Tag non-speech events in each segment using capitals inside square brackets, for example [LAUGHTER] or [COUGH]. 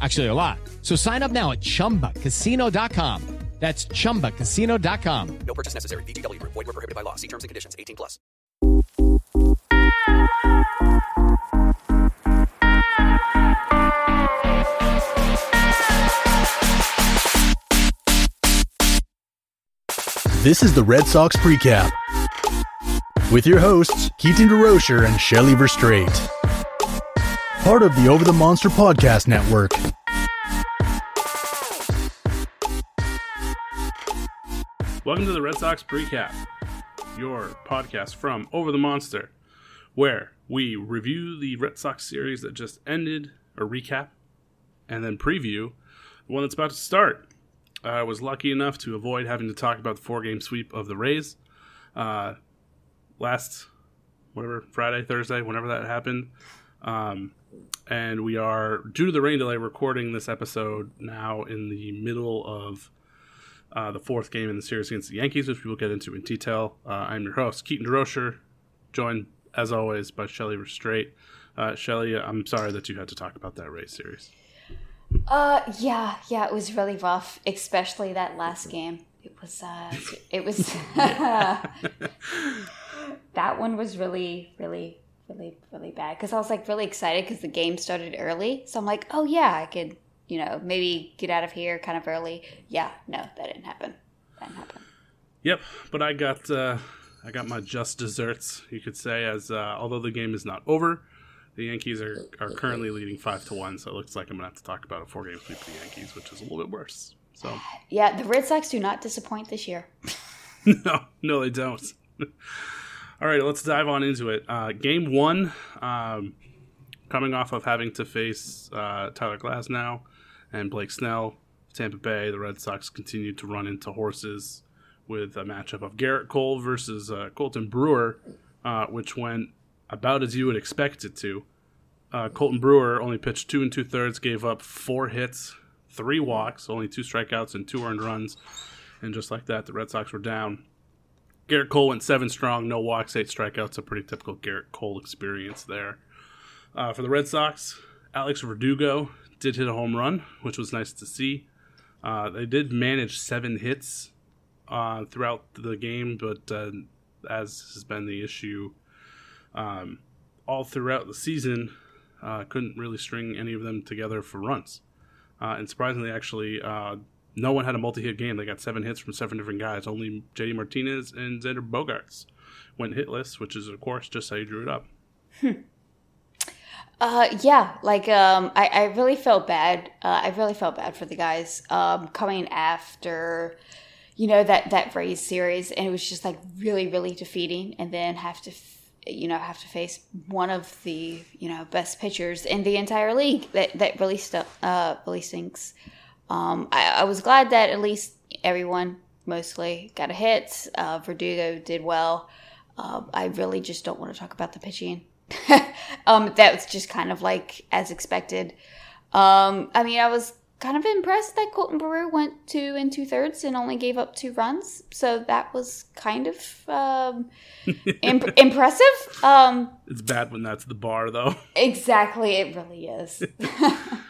Actually, a lot. So sign up now at chumbacasino.com. That's chumbacasino.com. No purchase necessary. VGW Group. Void where prohibited by law. See terms and conditions. 18 plus. This is the Red Sox Precap with your hosts, Keaton DeRocher and Shelly Verstrate. Part of the Over the Monster Podcast Network. Welcome to the Red Sox Precap, your podcast from Over the Monster, where we review the Red Sox series that just ended, or recap, and then preview the one that's about to start. I was lucky enough to avoid having to talk about the four game sweep of the Rays uh, last, whatever, Friday, Thursday, whenever that happened. Um, and we are, due to the rain delay, recording this episode now in the middle of uh, the fourth game in the series against the Yankees, which we will get into in detail. Uh, I'm your host, Keaton DeRocher, joined as always by Shelly Restraight. Uh, Shelly, I'm sorry that you had to talk about that Rays series. Uh, yeah, yeah, it was really rough, especially that last game. It was, uh, it was, [LAUGHS] [LAUGHS] that one was really, really, really, really bad because I was like really excited because the game started early. So I'm like, oh yeah, I could, you know, maybe get out of here kind of early. Yeah, no, that didn't happen. That didn't happen. Yep, but I got uh, I got my just desserts, you could say, as uh, although the game is not over, the Yankees are, are currently leading five to one. So it looks like I'm gonna have to talk about a four game sweep of the Yankees, which is a little bit worse. So Yeah, the Red Sox do not disappoint this year. [LAUGHS] no, no, they don't. [LAUGHS] All right, let's dive on into it. Uh, game one, um, coming off of having to face uh, Tyler Glasnow and Blake Snell, Tampa Bay, the Red Sox continued to run into horses with a matchup of Gerrit Cole versus uh, Colton Brewer, uh, which went about as you would expect it to. Uh, Colton Brewer only pitched two and two thirds, gave up four hits, three walks, only two strikeouts, and two earned runs. And just like that, the Red Sox were down. Gerrit Cole went seven strong, no walks, eight strikeouts. A pretty typical Gerrit Cole experience there. Uh, for the Red Sox, Alex Verdugo did hit a home run, which was nice to see. Uh, they did manage seven hits uh, throughout the game, but uh, as has been the issue um, all throughout the season, uh, couldn't really string any of them together for runs. Uh, and surprisingly, actually, no one had a multi-hit game. They got seven hits from seven different guys. Only JD Martinez and Xander Bogaerts went hitless, which is of course just how you drew it up. Uh, yeah, like um, I, I really felt bad. Uh, I really felt bad for the guys um, coming after, you know that that Rays series, and it was just like really really defeating, and then have to you know have to face one of the you know best pitchers in the entire league that that really stu- uh really stinks. Um, I, I was glad that at least everyone mostly got a hit. Uh, Verdugo did well. Uh, I really just don't want to talk about the pitching. [LAUGHS] um, that was just kind of like as expected. Um, I mean, I was kind of impressed that Colton Brewer went two and two thirds and only gave up two runs. So that was kind of um, [LAUGHS] imp- impressive. Um, it's bad when that's the bar, though. Exactly, it really is. [LAUGHS]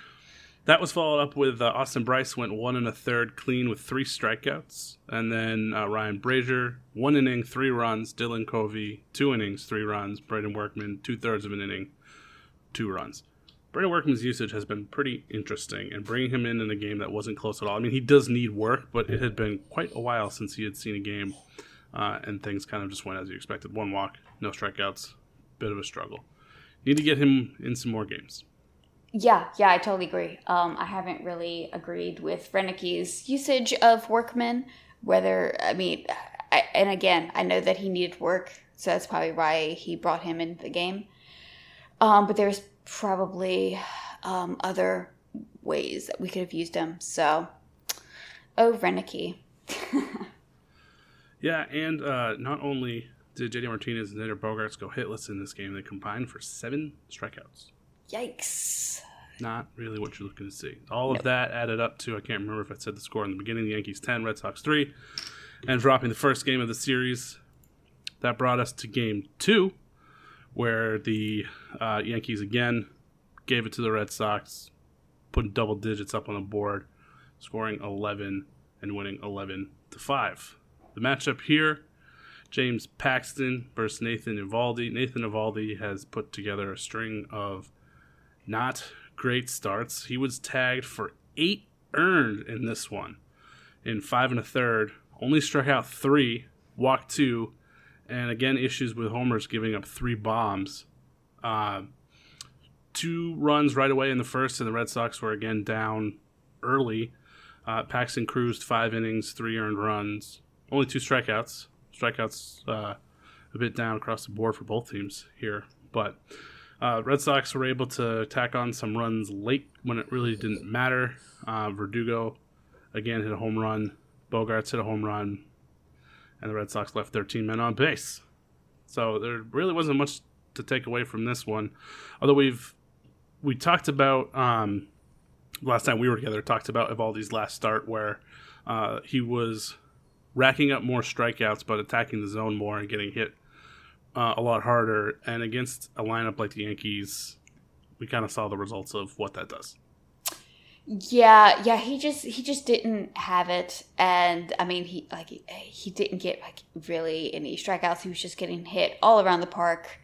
that was followed up with uh, Austin Brice went one and a third clean with three strikeouts, and then uh, Ryan Brasier one inning, three runs. Dylan Covey two innings, three runs. Brandon Workman two thirds of an inning, two runs. Brandon Workman's usage has been pretty interesting, and bringing him in in a game that wasn't close at all. I mean, he does need work, but it had been quite a while since he had seen a game, uh, and things kind of just went as you expected. One walk, no strikeouts, bit of a struggle. Need to get him in some more games. Yeah, yeah, I totally agree. Um, I haven't really agreed with Roenicke's usage of Workman. Whether I mean, I, and again, I know that he needed work, so that's probably why he brought him into the game. Um, but there's probably um, other ways that we could have used him. So, oh, Roenicke. [LAUGHS] yeah, and uh, not only did JD Martinez and Xander Bogaerts go hitless in this game, they combined for seven strikeouts. Yikes. Not really what you're looking to see. All of that added up to, I can't remember if I said the score in the beginning, the Yankees 10, Red Sox 3, and dropping the first game of the series. That brought us to game two, where the uh, Yankees again gave it to the Red Sox, putting double digits up on the board, scoring 11 and winning 11 to 5. The matchup here James Paxton versus Nathan Eovaldi. Nathan Eovaldi has put together a string of not great starts. He was tagged for eight earned in this one in five and a third, only struck out three, walked two, and again issues with homers giving up three bombs. Uh, two runs right away in the first, and the Red Sox were again down early. Uh, Paxton cruised five innings, three earned runs, only two strikeouts. Strikeouts uh, a bit down across the board for both teams here, but uh, Red Sox were able to tack on some runs late when it really didn't matter. Uh, Verdugo again hit a home run. Bogaerts hit a home run and the Red Sox left 13 men on base. So there really wasn't much to take away from this one. Although we've we talked about um, last time we were together, talked about Eovaldi's last start where uh, he was racking up more strikeouts but attacking the zone more and getting hit uh, a lot harder. And against a lineup like the Yankees, we kind of saw the results of what that does. Yeah, yeah, he just he just didn't have it, and I mean he like he didn't get like really any strikeouts. He was just getting hit all around the park.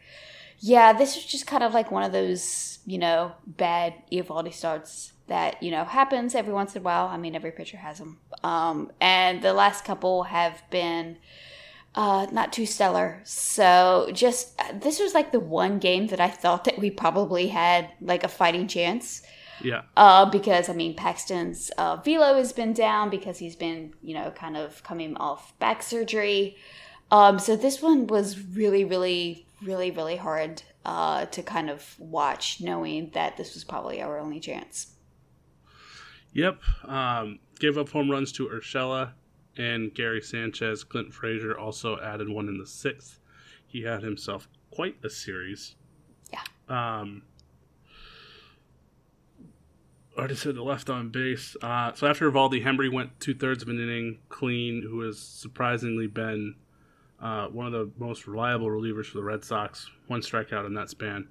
Yeah, this was just kind of like one of those you know bad Eovaldi starts that you know happens every once in a while. I mean, every pitcher has them, um, and the last couple have been uh, not too stellar. So just this was like the one game that I thought that we probably had like a fighting chance. Yeah. Uh, because I mean, Paxton's uh, velo has been down because he's been, you know, kind of coming off back surgery. Um, so this one was really, really, really, really hard uh, to kind of watch, knowing that this was probably our only chance. Yep. Um, gave up home runs to Urshela and Gary Sanchez. Clint Frazier also added one in the sixth. He had himself quite a series. Yeah. Um, I just said the left on base. Uh, so after Eovaldi, Hembree went two thirds of an inning clean, who has surprisingly been uh, one of the most reliable relievers for the Red Sox. One strikeout in that span.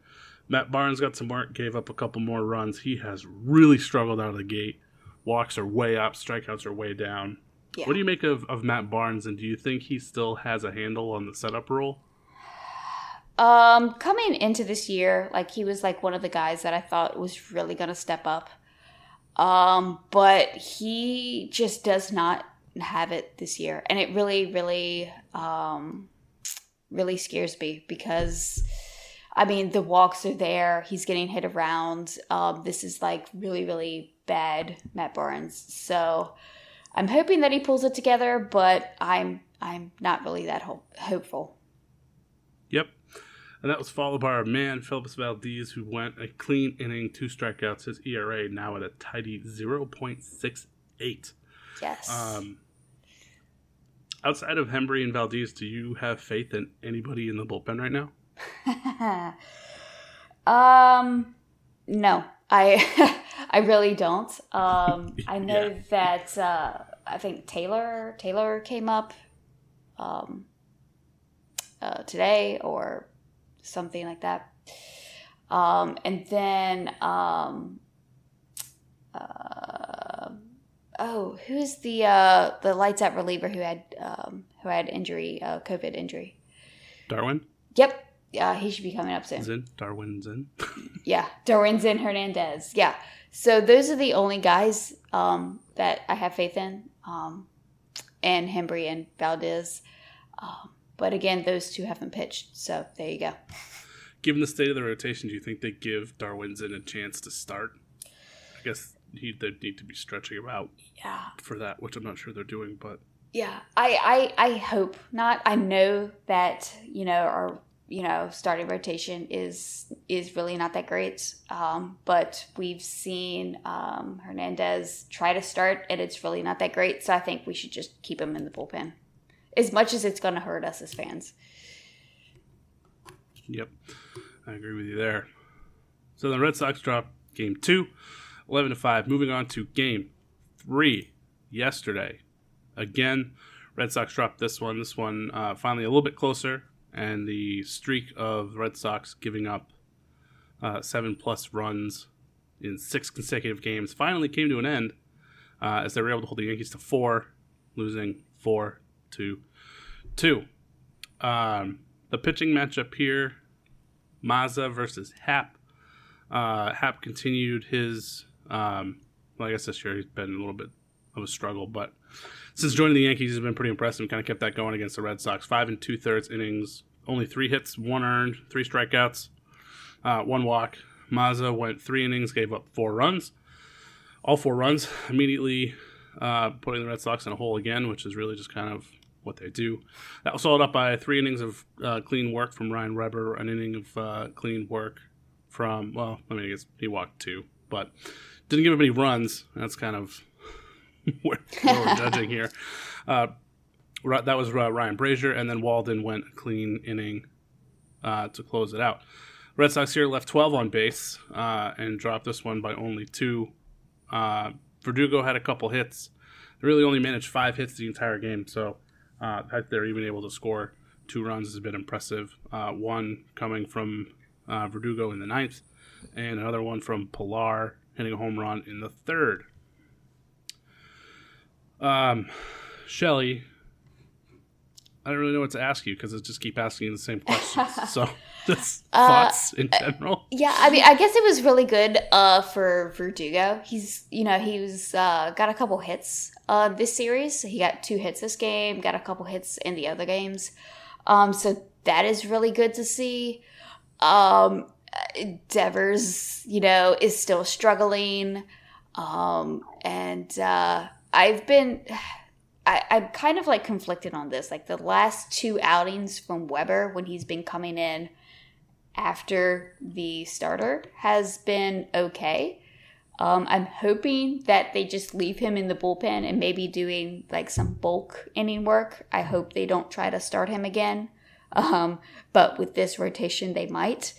Matt Barnes got some work, gave up a couple more runs. He has really struggled out of the gate. Walks are way up, strikeouts are way down. Yeah. What do you make of, of Matt Barnes, and do you think he still has a handle on the setup role? Um, coming into this year, like he was like one of the guys that I thought was really going to step up. Um, but he just does not have it this year. And it really, really, um, really scares me because, I mean, the walks are there. He's getting hit around. Um, this is like really, really bad Matt Barnes. So I'm hoping that he pulls it together, but I'm I'm not really that ho- hopeful. Yep. And that was followed by our man, Phillips Valdez, who went a clean inning, two strikeouts. His ERA now at a tidy 0.68. Yes. Um, outside of Hembree and Valdez, do you have faith in anybody in the bullpen right now? [LAUGHS] um, no, I [LAUGHS] I really don't. Um, [LAUGHS] I know yeah. that uh, I think Taylor Taylor came up um, uh, today or something like that. Um, and then um, uh, oh, who's the uh, the lights out reliever who had um, who had injury, uh, COVID injury? Darwin. Yep. Yeah, he should be coming up soon. Zin, Darwinzon. [LAUGHS] yeah, Darwinzon Hernandez. Yeah. So those are the only guys um, that I have faith in, um, and Hembree and Valdez. Um, but again, those two haven't pitched, so there you go. Given the state of the rotation, do you think they give Darwinzon a chance to start? I guess he they need to be stretching him out yeah. for that, which I'm not sure they're doing, but yeah, I, I I hope not. I know that you know our you know starting rotation is is really not that great, um, but we've seen um, Hernandez try to start, and it's really not that great. So I think we should just keep him in the bullpen, as much as it's going to hurt us as fans. Yep, I agree with you there. So the Red Sox drop game two, 11 to five. Moving on to game three yesterday again. Red Sox dropped this one. This one uh, finally a little bit closer, and the streak of Red Sox giving up uh, seven plus runs in six consecutive games finally came to an end uh, as they were able to hold the Yankees to four, losing four to two. Um, the pitching matchup here: Mazza versus Happ. Uh, Happ continued his. Um, well, I guess this year he's been a little bit of a struggle, but since joining the Yankees, he's been pretty impressive. Kind of kept that going against the Red Sox. Five and two thirds innings, only three hits, one earned, three strikeouts, uh, one walk. Mazza went three innings, gave up four runs. All four runs [LAUGHS] immediately uh, putting the Red Sox in a hole again, which is really just kind of what they do. That was followed up by three innings of uh, clean work from Ryan Weber, an inning of uh, clean work from, well, I mean, I guess he walked two, but didn't give up any runs. That's kind of [LAUGHS] where, we're judging here. Uh, that was uh, Ryan Brasier, and then Walden went clean inning uh, to close it out. Red Sox here left 12 on base uh, and dropped this one by only two. Uh, Verdugo had a couple hits. They really only managed five hits the entire game, so uh, they're even able to score two runs has been impressive. one coming from Verdugo in the ninth, and another one from Pilar hitting a home run in the third. Um, Shelly, I don't really know what to ask you because I just keep asking you the same questions. [LAUGHS] so, [LAUGHS] just uh, thoughts in general. Yeah, I mean, I guess it was really good uh, for Verdugo. He's, you know, he was uh, got a couple hits uh, this series. He got two hits this game. Got a couple hits in the other games. Um, so that is really good to see. Um, Devers, you know, is still struggling. Um, and uh, I've been, [SIGHS] I, I'm kind of like conflicted on this. Like the last two outings from Weber when he's been coming in after the starter has been okay. Um, I'm hoping that they just leave him in the bullpen and maybe doing like some bulk inning work. I hope they don't try to start him again. Um, but with this rotation, they might.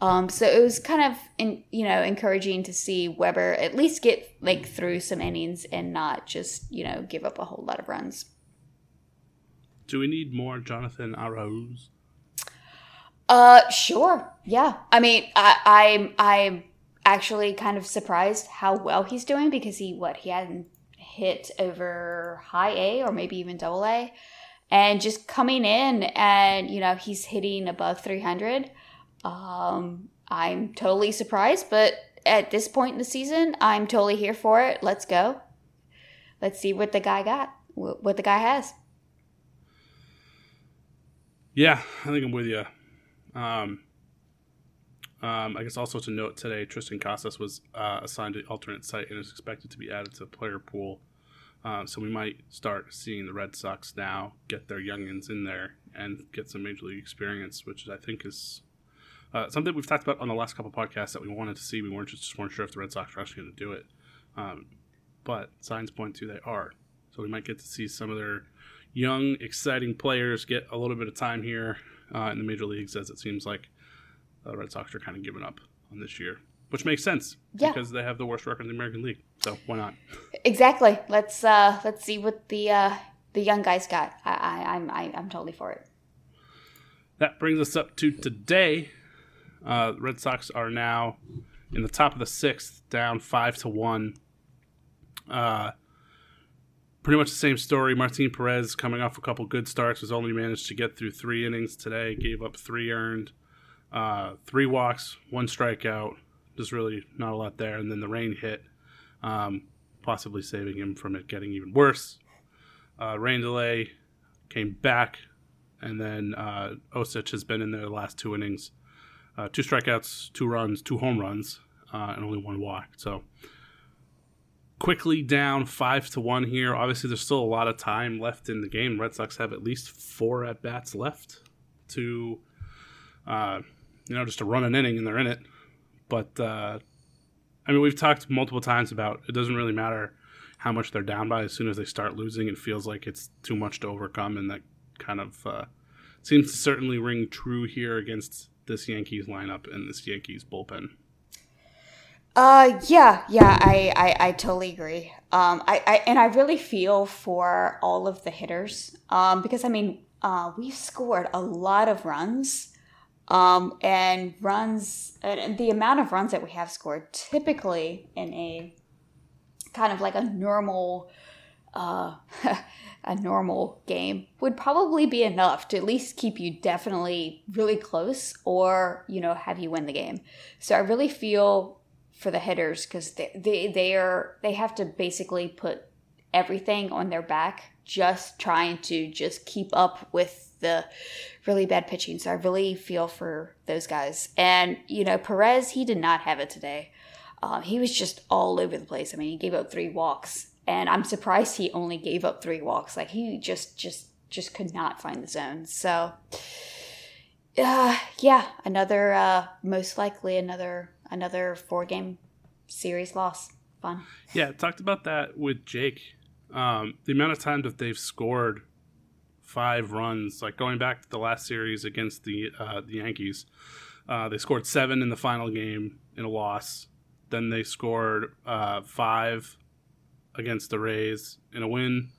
Um, so it was kind of, in, you know, encouraging to see Weber at least get like through some innings and not just, you know, give up a whole lot of runs. Do we need more Jonathan Arauz? Uh, sure. Yeah. I mean, I, I'm I'm actually kind of surprised how well he's doing because he what he hadn't hit over high A or maybe even double A and just coming in and you know he's hitting above 300 um, i'm totally surprised but at this point in the season i'm totally here for it. Let's go. Let's see what the guy got what the guy has. Yeah i think i'm with you um, um, I guess also to note today, triston Casas was uh, assigned to alternate site and is expected to be added to the player pool Uh, so we might start seeing the Red Sox now get their youngins in there and get some major league experience, which I think is uh, something we've talked about on the last couple podcasts that we wanted to see. We weren't just, just weren't sure if the Red Sox were actually going to do it, um, but signs point to they are. So we might get to see some of their young, exciting players get a little bit of time here uh, in the major leagues, as it seems like the Red Sox are kind of giving up on this year, which makes sense Yeah. because they have the worst record in the American League. So why not? Exactly. Let's uh let's see what the uh the young guys got. I, I I'm I, I'm totally for it. That brings us up to today. Uh, Red Sox are now in the top of the sixth, down five to one. Uh, pretty much the same story. Martin Perez coming off a couple good starts was only managed to get through three innings today. Gave up three earned, uh, three walks, one strikeout. Just really not a lot there. And then the rain hit, um, possibly saving him from it getting even worse. Uh, rain delay came back, and then uh, Osich has been in there the last two innings. Uh, two strikeouts, two runs, two home runs, uh, and only one walk. So quickly down five to one here. Obviously, there's still a lot of time left in the game. Red Sox have at least four at bats left to, uh, you know, just to run an inning, and they're in it. But uh, I mean, we've talked multiple times about it doesn't really matter how much they're down by. As soon as they start losing, it feels like it's too much to overcome, and that kind of uh, seems to certainly ring true here against this Yankees lineup and this Yankees bullpen. Uh, yeah, yeah, I, I, I totally agree. Um, I, I, and I really feel for all of the hitters. Um, because I mean, uh, we've scored a lot of runs. Um, and runs, and the amount of runs that we have scored typically in a kind of like a normal, uh, [LAUGHS] a normal game would probably be enough to at least keep you definitely really close or, you know, have you win the game. So I really feel for the hitters because they, they they are they have to basically put everything on their back just trying to just keep up with the really bad pitching. So i really feel for those guys. And you know perez he did not have it today. Um, he was just all over the place. I mean he gave up three walks. And i'm surprised he only gave up three walks. Like he just just just could not find the zone. So uh, yeah another uh, most likely another another four game series loss. Fun. Yeah, talked about that with Jake. Um, the amount of times that they've scored five runs, like going back to the last series against the uh, the Yankees, uh, they scored seven in the final game in a loss. Then they scored uh, five against the Rays in a win,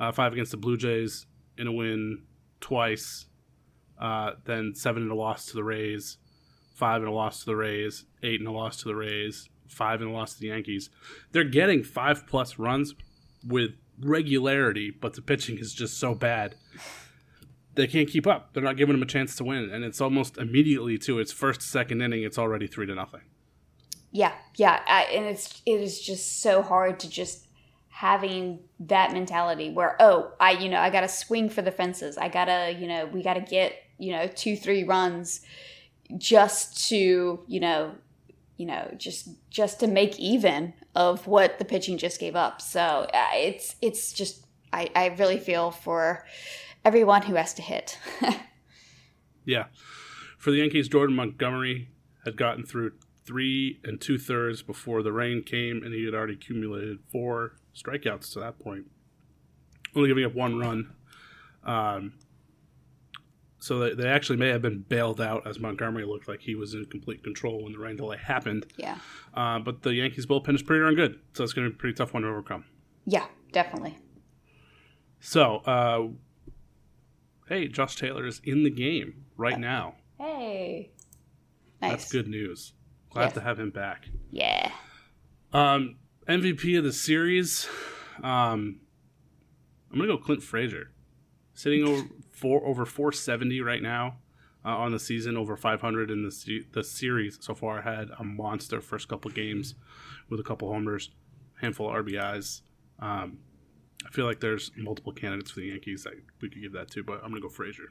uh, five against the Blue Jays in a win twice, uh, then seven in a loss to the Rays, five in a loss to the Rays, eight in a loss to the Rays, five in a loss to the Yankees. They're getting five plus runs with regularity, but the pitching is just so bad. They can't keep up. They're not giving them a chance to win, and it's almost immediately to its first second inning. It's already three to nothing. Yeah, yeah, I, and it's it is just so hard to just having that mentality where oh I you know I got to swing for the fences. I gotta you know we got to get you know two three runs just to you know you know just just to make even of what the pitching just gave up. So uh, it's it's just I, I really feel for everyone who has to hit. [LAUGHS] Yeah. For the yankees jordan montgomery had gotten through three and two thirds before the rain came and he had already accumulated four strikeouts to that point only giving up one run. Um, so they, they actually may have been bailed out as Montgomery looked like he was in complete control when the rain delay happened. Yeah. Uh, but the Yankees bullpen is pretty darn good, so it's going to be a pretty tough one to overcome. Yeah, definitely. So, uh, hey, Josh Taylor is in the game right now. Hey. Nice. That's good news. Glad Yes. to have him back. Yeah. Um, MVP of the series, um, I'm gonna go Clint Frazier, sitting over four over 470 right now uh, on the season, over 500 in the the series so far. Had a monster first couple games with a couple homers, handful of RBIs. Um, I feel like there's multiple candidates for the Yankees that we could give that to, but I'm gonna go Frazier.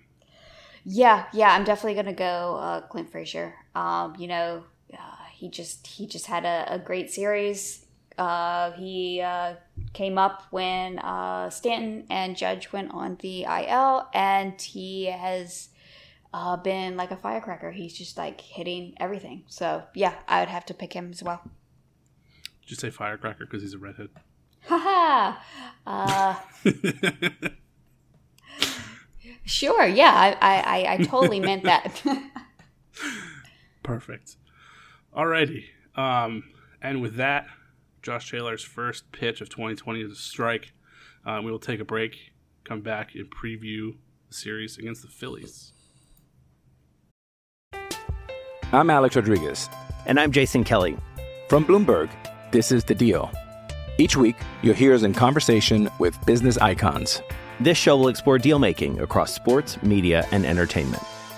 Yeah, yeah, I'm definitely gonna go uh, Clint Frazier. Um, you know, uh, he just he just had a, a great series. Uh, he uh, came up when uh, Stanton and Judge went on the IL, and he has uh, been like a firecracker. He's just like hitting everything. So yeah, I would have to pick him as well. Did you say firecracker because he's a redhead? Haha. uh, [LAUGHS] sure. Yeah, I, I, I totally meant that. [LAUGHS] Perfect. Alrighty. Um, and with that, Josh Taylor's first pitch of 2020 is a strike. Uh, we will take a break, come back, and preview the series against the Phillies. I'm Alex Rodriguez. And I'm Jason Kelly. From Bloomberg, this is The Deal. Each week, you'll hear us in conversation with business icons. This show will explore deal making across sports, media, and entertainment.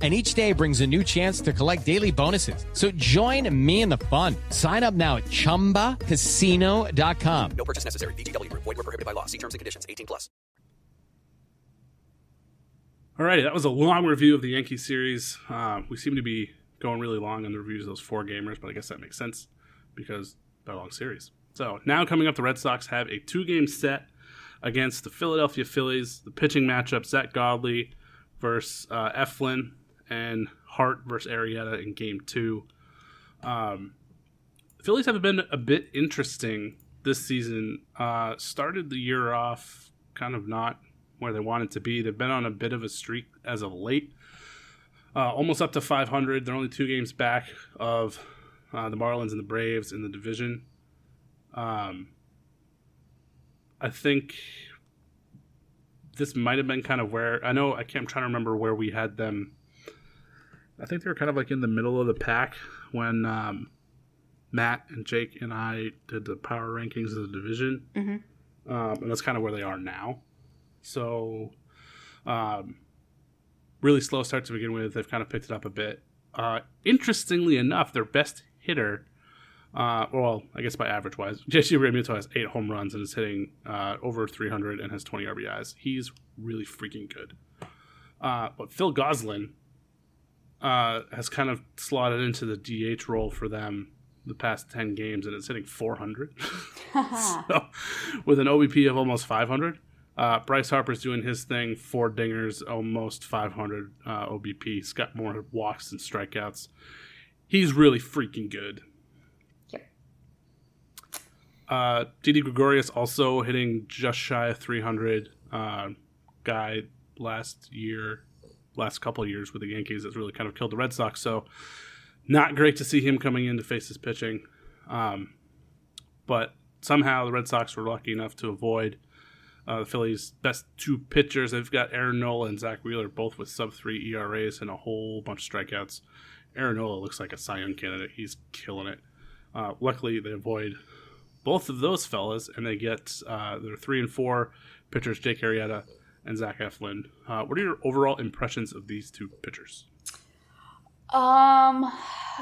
And each day brings a new chance to collect daily bonuses. So join me in the fun. Sign up now at chumbacasino.com. No purchase necessary. VGW Group. Void were prohibited by law. See terms and conditions. 18 plus. Alrighty, that was a long review of the Yankee series. Uh, we seem to be going really long on the reviews of those four gamers, but I guess that makes sense because they're a long series. So now coming up, the Red Sox have a two-game set against the Philadelphia Phillies. The pitching matchup: Zack Godley versus uh, Eflin and Hart versus Arrieta in Game Two. Um, Phillies have been a bit interesting this season. Uh, started the year off kind of not where they wanted to be. They've been on a bit of a streak as of late, uh, almost up to 500. They're only two games back of uh, the Marlins and the Braves in the division. Um, I think this might have been kind of where I know I can't. I'm trying to remember where we had them. I think they were kind of like in the middle of the pack when um, Matt and Jake and I did the power rankings of the division, Mhm. um, and that's kind of where they are now. So, um, really slow start to begin with. They've kind of picked it up a bit. Uh, interestingly enough, their best hitter, uh, well, I guess by average wise, [LAUGHS] JT Realmuto has eight home runs and is hitting uh, over 300 and has 20 RBIs. He's really freaking good. Uh, but Phil Gosselin uh, has kind of slotted into the DH role for them the past 10 games and it's hitting 400. [LAUGHS] [LAUGHS] so, with an OBP of almost 500. Uh, Bryce Harper's doing his thing, four dingers, almost 500 uh, OBP. He's got more walks and strikeouts. He's really freaking good. Yep. Uh, Didi Gregorius also hitting just shy of 300. Uh, guy last year, last couple years with the Yankees has really kind of killed the Red Sox. So, not great to see him coming in to face his pitching. Um, but somehow the Red Sox were lucky enough to avoid uh, the Phillies' best two pitchers. They've got Aaron Nola and Zack Wheeler, both with sub three ERAs and a whole bunch of strikeouts. Aaron Nola looks like a Cy Young candidate. He's killing it. Uh, luckily, they avoid both of those fellas, and they get uh, their three and four pitchers, Jake Arrieta and Zach Eflin. Uh, what are your overall impressions of these two pitchers? Um,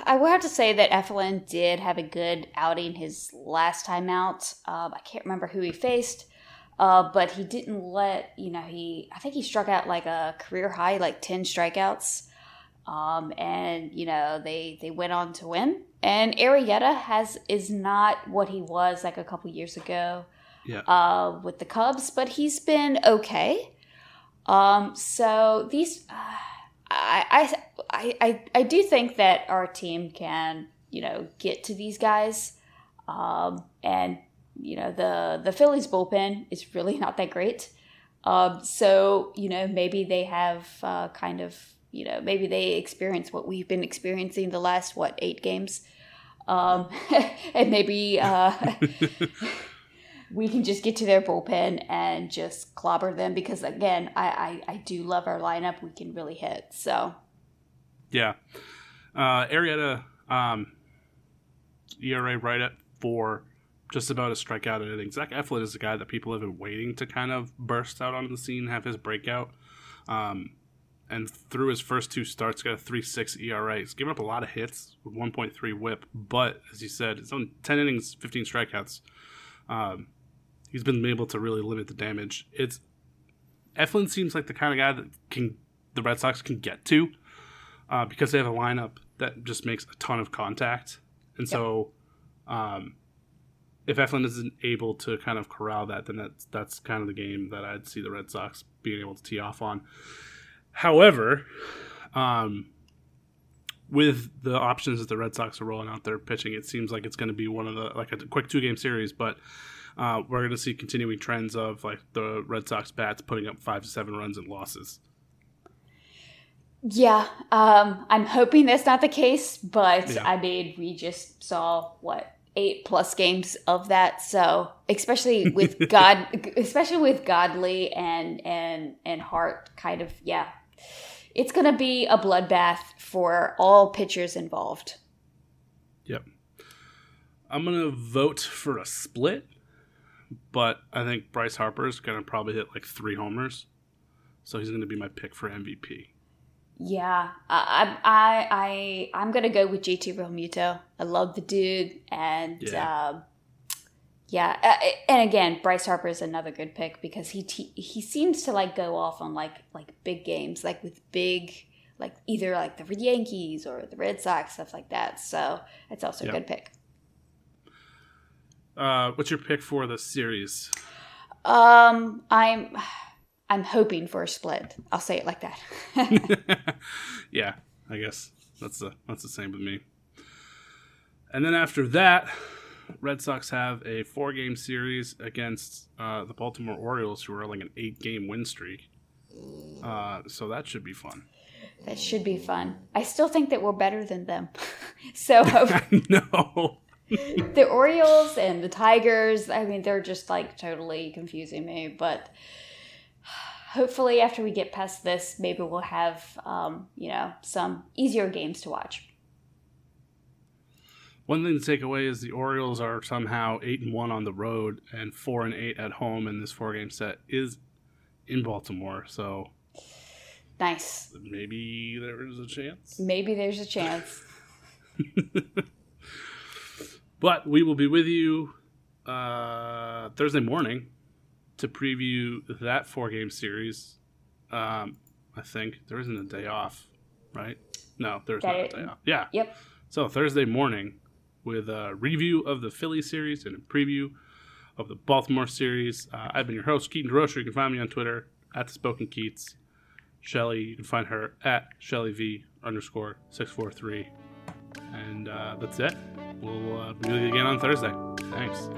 I will have to say that Eflin did have a good outing his last time out. Um, I can't remember who he faced, uh, but he didn't let you know he. I think he struck out like a career high, like ten strikeouts. Um, and you know they they went on to win. And Arrieta has is not what he was like a couple years ago Yeah. uh, with the Cubs, but he's been okay. Um, so these, uh, I, I, I, I do think that our team can, you know, get to these guys. Um, and you know the the Phillies bullpen is really [LAUGHS] not that great. Um, so you know maybe they have uh, kind of you know maybe they experience what we've been experiencing the last what eight games, um, [LAUGHS] and maybe uh, [LAUGHS] we can just get to their bullpen and just clobber them because again I, I, I do love our lineup we can really hit so Yeah. Uh, Arrieta, um, ERA right at four, just about a strikeout at innings. Zach Eflin is a guy that people have been waiting to kind of burst out onto the scene, have his breakout. Um, and through his first two starts, got a 3.6 ERA. He's given up a lot of hits with 1.3 WHIP, but as you said, it's on 10 innings, 15 strikeouts. Um, he's been able to really limit the damage. It's Eflin seems like the kind of guy that can the Red Sox can get to uh, because they have a lineup that just makes a ton of contact, and so um, if Eflin isn't able to kind of corral that, then that's that's kind of the game that I'd see the Red Sox being able to tee off on. However, um, with the options that the Red Sox are rolling out there pitching, it seems like it's going to be one of the like a quick two game series, but uh, we're going to see continuing trends of like the Red Sox bats putting up five to seven runs and losses. Yeah, um, I'm hoping that's not the case, but yeah. I mean, we just saw what eight plus games of that. So especially with [LAUGHS] God, especially with Godley and and and Hart, kind of yeah, it's going to be a bloodbath for all pitchers involved. Yep. I'm going to vote for a split, but I think Bryce Harper is going to probably hit like three homers. So he's going to be my pick for MVP. Yeah, I I I I'm gonna go with JT Realmuto. I love the dude, and yeah, um, yeah. Uh, and again, Bryce Harper is another good pick because he te- he seems to like go off on like like big games, like with big like either like the Yankees or the Red Sox stuff like that. So it's also yep. a good pick. Uh, what's your pick for the series? Um, I'm I'm hoping for a split. I'll say it like that. [LAUGHS] [LAUGHS] yeah, I guess that's the that's the same with me. And then after that, Red Sox have a four game series against uh, the Baltimore Orioles, who are like an eight game win streak. Uh, so that should be fun. That should be fun. I still think that we're better than them. [LAUGHS] so no. [LAUGHS] the Orioles and the Tigers, I mean, they're just like totally confusing me. But hopefully, after we get past this, maybe we'll have, um, you know, some easier games to watch. One thing to take away is the Orioles are somehow eight and one on the road and four and eight at home, and this four game set is in Baltimore. So nice. Maybe there is a chance. Maybe there's a chance. [LAUGHS] but we will be with you uh, Thursday morning to preview that four game series. Um, I think there isn't a day off, right? No, there's not a day off. Yeah. Yep. So Thursday morning with a review of the Philly series and a preview of the Baltimore series. Uh, I've been your host, Keaton DeRocher. You can find me on Twitter at the Spoken Keats. Shelly, you can find her at Shelly V underscore six four three. And uh, that's it. We'll uh, with you again on Thursday. Thanks.